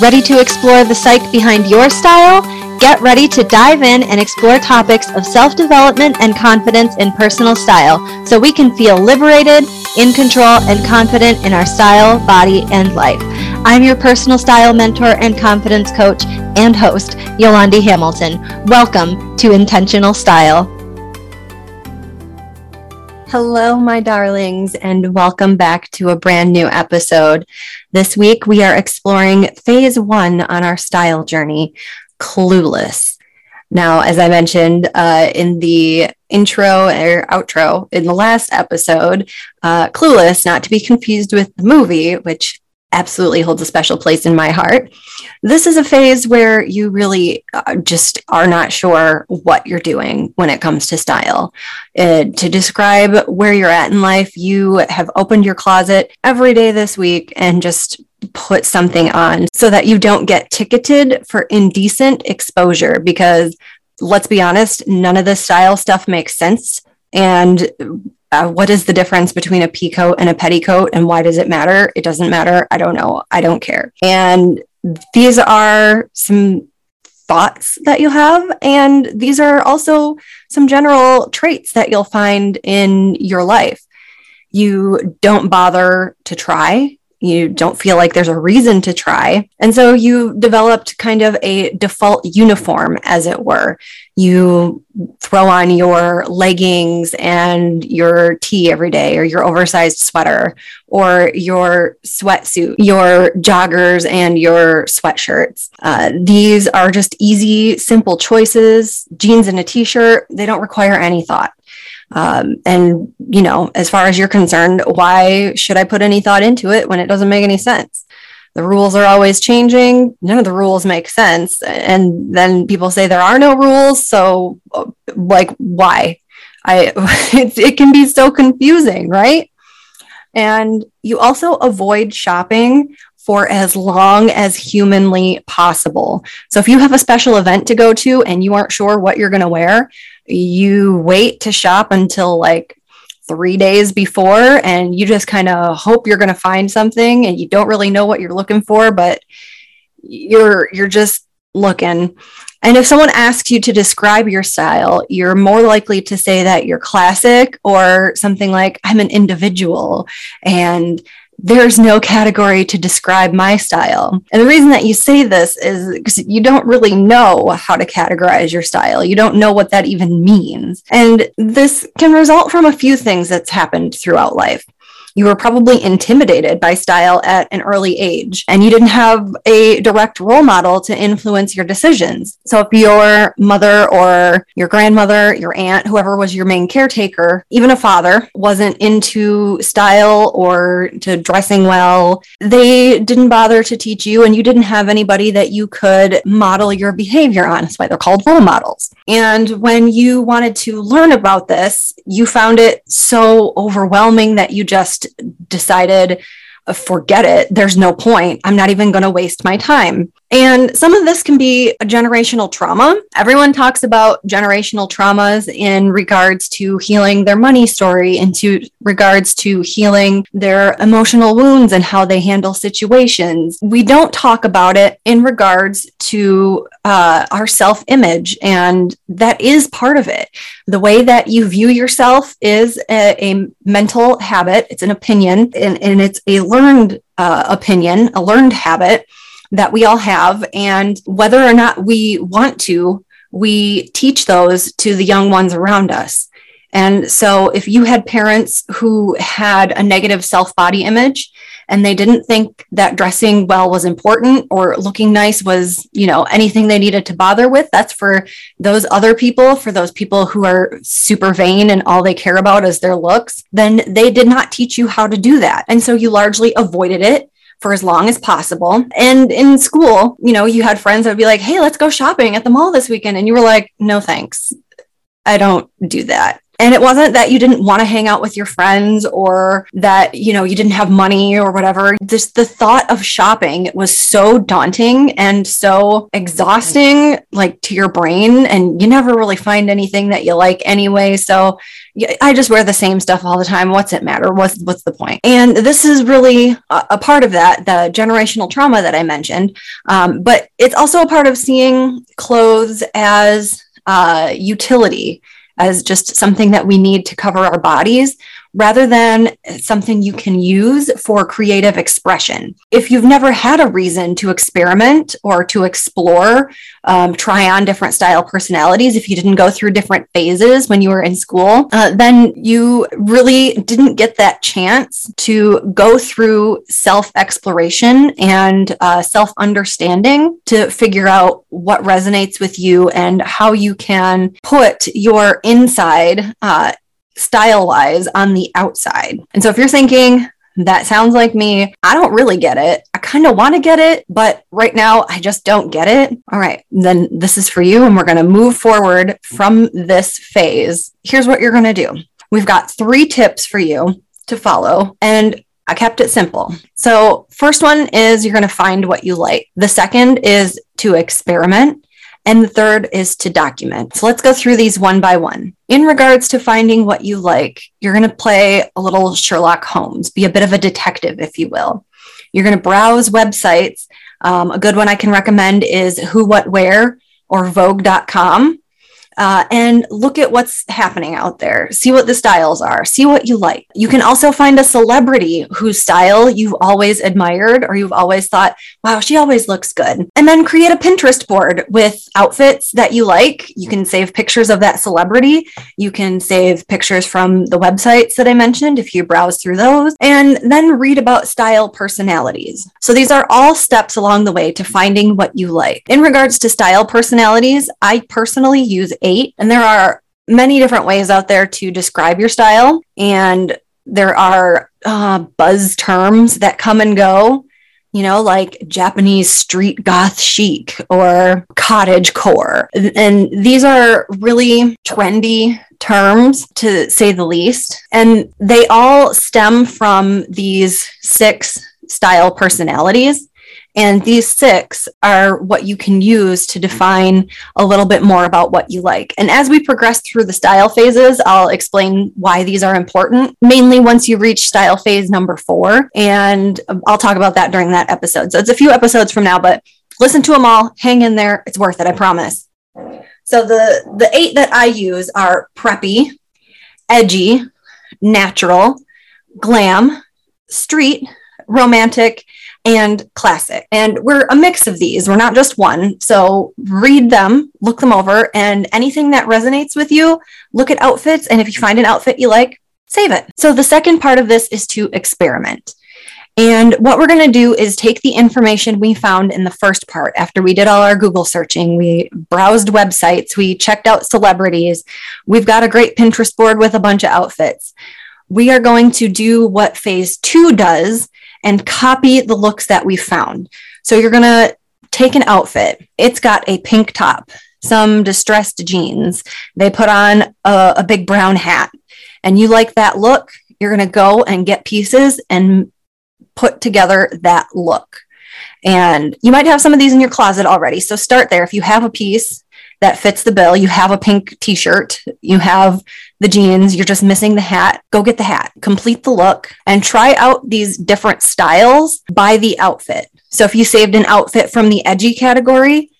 Ready to explore the psyche behind your style? Get ready to dive in and explore topics of self development and confidence in personal style so we can feel liberated, in control, and confident in our style, body, and life. I'm your personal style mentor and confidence coach and host, Yolandi Hamilton. Welcome to Intentional Style. Hello, my darlings, and welcome back to a brand new episode. This week, we are exploring phase one on our style journey Clueless. Now, as I mentioned uh, in the intro or outro in the last episode, uh, Clueless, not to be confused with the movie, which absolutely holds a special place in my heart. This is a phase where you really uh, just are not sure what you're doing when it comes to style. Uh, to describe where you're at in life, you have opened your closet every day this week and just put something on so that you don't get ticketed for indecent exposure because let's be honest, none of the style stuff makes sense. And uh, what is the difference between a peacoat and a petticoat and why does it matter? It doesn't matter. I don't know. I don't care. And these are some thoughts that you have. And these are also some general traits that you'll find in your life. You don't bother to try you don't feel like there's a reason to try. And so you developed kind of a default uniform, as it were. You throw on your leggings and your tee every day, or your oversized sweater, or your sweatsuit, your joggers, and your sweatshirts. Uh, these are just easy, simple choices. Jeans and a t shirt, they don't require any thought. Um, and, you know, as far as you're concerned, why should I put any thought into it when it doesn't make any sense? The rules are always changing. None of the rules make sense. And then people say there are no rules. So, like, why? I, it, it can be so confusing, right? And you also avoid shopping for as long as humanly possible. So if you have a special event to go to and you aren't sure what you're going to wear, you wait to shop until like three days before and you just kind of hope you're going to find something and you don't really know what you're looking for but you're you're just looking. And if someone asks you to describe your style you're more likely to say that you're classic or something like i'm an individual and there's no category to describe my style. And the reason that you say this is because you don't really know how to categorize your style. You don't know what that even means. And this can result from a few things that's happened throughout life you were probably intimidated by style at an early age and you didn't have a direct role model to influence your decisions. So if your mother or your grandmother, your aunt, whoever was your main caretaker, even a father wasn't into style or to dressing well, they didn't bother to teach you and you didn't have anybody that you could model your behavior on. That's why they're called role models. And when you wanted to learn about this, you found it so overwhelming that you just decided uh, forget it. There's no point. I'm not even going to waste my time. And some of this can be a generational trauma. Everyone talks about generational traumas in regards to healing their money story, into regards to healing their emotional wounds and how they handle situations. We don't talk about it in regards to uh, our self image, and that is part of it. The way that you view yourself is a, a mental habit, it's an opinion, and, and it's a learned uh, opinion, a learned habit that we all have. And whether or not we want to, we teach those to the young ones around us. And so if you had parents who had a negative self body image, and they didn't think that dressing well was important or looking nice was, you know, anything they needed to bother with. That's for those other people, for those people who are super vain and all they care about is their looks, then they did not teach you how to do that. And so you largely avoided it for as long as possible. And in school, you know, you had friends that would be like, hey, let's go shopping at the mall this weekend. And you were like, no, thanks. I don't do that. And it wasn't that you didn't want to hang out with your friends or that, you know, you didn't have money or whatever. Just the thought of shopping was so daunting and so exhausting, like to your brain. And you never really find anything that you like anyway. So I just wear the same stuff all the time. What's it matter? What's what's the point? And this is really a, a part of that, the generational trauma that I mentioned. Um, but it's also a part of seeing clothes as uh, utility, as just something that we need to cover our bodies rather than something you can use for creative expression. If you've never had a reason to experiment or to explore, um, try on different style personalities, if you didn't go through different phases when you were in school, uh, then you really didn't get that chance to go through self exploration and uh, self understanding to figure out what resonates with you and how you can put your inside uh, style wise on the outside. And so if you're thinking, that sounds like me. I don't really get it. I kind of want to get it, but right now I just don't get it. All right, then this is for you, and we're going to move forward from this phase. Here's what you're going to do we've got three tips for you to follow, and I kept it simple. So, first one is you're going to find what you like. The second is to experiment. And the third is to document. So let's go through these one by one. In regards to finding what you like, you're going to play a little Sherlock Holmes, be a bit of a detective, if you will. You're going to browse websites. Um, a good one I can recommend is Who, What, Wear or Vogue.com uh, and look at what's happening out there. See what the styles are. See what you like. You can also find a celebrity whose style you've always admired or you've always thought, wow, she always looks good. And then create a Pinterest board with outfits that you like. You can save pictures of that celebrity. You can save pictures from the websites that I mentioned if you browse through those, and then read about style personalities. So these are all steps along the way to finding what you like. In regards to style personalities, I personally use eight. And there are many different ways out there to describe your style. And there are uh, buzz terms that come and go, you know, like Japanese street goth chic or cottage core. And these are really trendy terms to say the least. And they all stem from these six style personalities. And these six are what you can use to define a little bit more about what you like. And as we progress through the style phases, I'll explain why these are important, mainly once you reach style phase number four. And I'll talk about that during that episode. So it's a few episodes from now, but listen to them all, hang in there. It's worth it, I promise. So the, the eight that I use are preppy, edgy, natural, glam, street, romantic, and classic. And we're a mix of these. We're not just one. So read them, look them over, and anything that resonates with you, look at outfits. And if you find an outfit you like, save it. So the second part of this is to experiment. And what we're going to do is take the information we found in the first part after we did all our Google searching. We browsed websites, we checked out celebrities. We've got a great Pinterest board with a bunch of outfits. We are going to do what phase two does and copy the looks that we found. So you're going to take an outfit. It's got a pink top, some distressed jeans. They put on a, a big brown hat, and you like that look. You're going to go and get pieces and put together that look. And you might have some of these in your closet already. So start there. If you have a piece that fits the bill, you have a pink t shirt, you have the jeans, you're just missing the hat, go get the hat, complete the look, and try out these different styles by the outfit. So if you saved an outfit from the edgy category,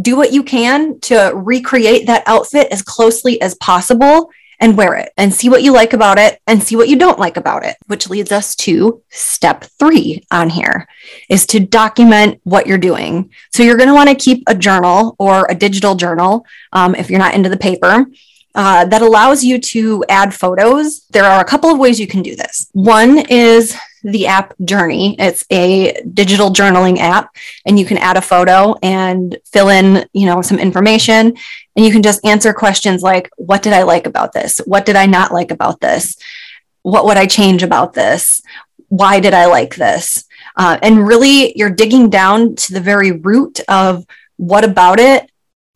do what you can to recreate that outfit as closely as possible and wear it and see what you like about it and see what you don't like about it, which leads us to step three on here is to document what you're doing. So you're going to want to keep a journal or a digital journal um, if you're not into the paper uh, that allows you to add photos. There are a couple of ways you can do this. One is the app Journey. It's a digital journaling app, and you can add a photo and fill in, you know, some information, and you can just answer questions like, "What did I like about this? What did I not like about this? What would I change about this? Why did I like this?" Uh, and really, you're digging down to the very root of what about it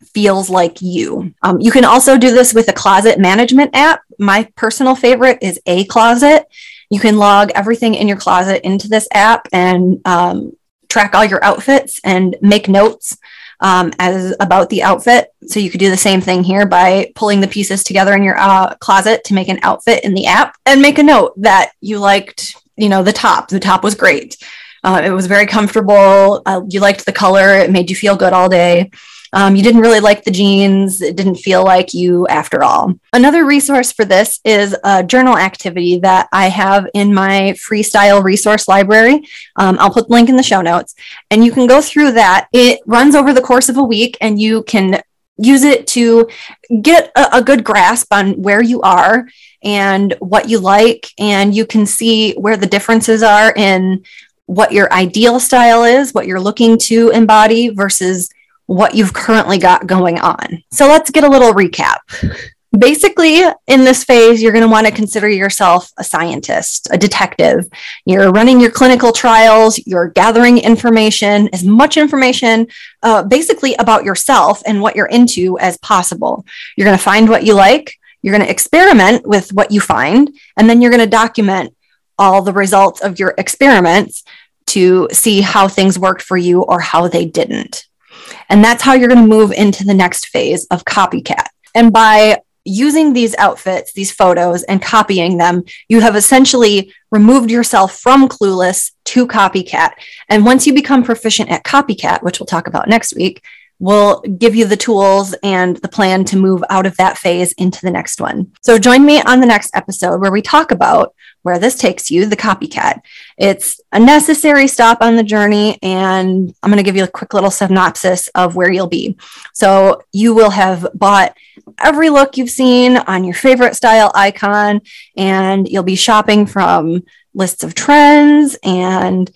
feels like you. Um, you can also do this with a closet management app. My personal favorite is Acloset. You can log everything in your closet into this app and um, track all your outfits and make notes um, as about the outfit. So you could do the same thing here by pulling the pieces together in your uh, closet to make an outfit in the app and make a note that you liked, you know, the top. The top was great. Uh, it was very comfortable. Uh, you liked the color. It made you feel good all day. Um, you didn't really like the jeans. It didn't feel like you after all. Another resource for this is a journal activity that I have in my freestyle resource library. Um, I'll put the link in the show notes and you can go through that. It runs over the course of a week and you can use it to get a, a good grasp on where you are and what you like. And you can see where the differences are in what your ideal style is, what you're looking to embody versus what you've currently got going on. So let's get a little recap. Basically, in this phase, you're going to want to consider yourself a scientist, a detective. You're running your clinical trials, you're gathering information, as much information uh, basically about yourself and what you're into as possible. You're going to find what you like, you're going to experiment with what you find, and then you're going to document all the results of your experiments to see how things worked for you or how they didn't. And that's how you're going to move into the next phase of copycat. And by using these outfits, these photos, and copying them, you have essentially removed yourself from clueless to copycat. And once you become proficient at copycat, which we'll talk about next week, will give you the tools and the plan to move out of that phase into the next one. So join me on the next episode where we talk about where this takes you, the copycat. It's a necessary stop on the journey, and I'm going to give you a quick little synopsis of where you'll be. So, you will have bought every look you've seen on your favorite style icon, and you'll be shopping from lists of trends and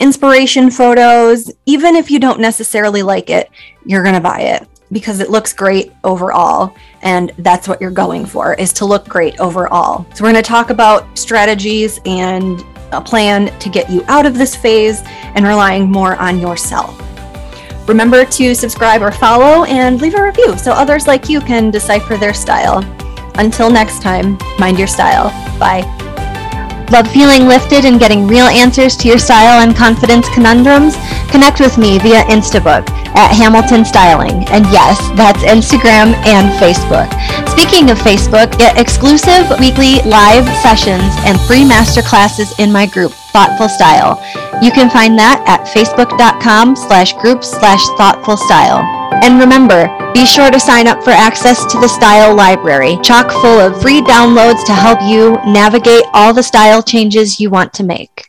inspiration photos. Even if you don't necessarily like it, you're going to buy it because it looks great overall. And that's what you're going for is to look great overall. So we're going to talk about strategies and a plan to get you out of this phase and relying more on yourself. Remember to subscribe or follow and leave a review so others like you can decipher their style. Until next time mind your style. Bye Love feeling lifted and getting real answers to your style and confidence conundrums? Connect with me via Instabook at Hamilton Styling. And yes, that's Instagram and Facebook. Speaking of Facebook, get exclusive weekly live sessions and free masterclasses in my group, Thoughtful Style. You can find that at facebook.com slash group slash thoughtful style. And remember, be sure to sign up for access to the Style Library, chock full of free downloads to help you navigate all the style changes you want to make.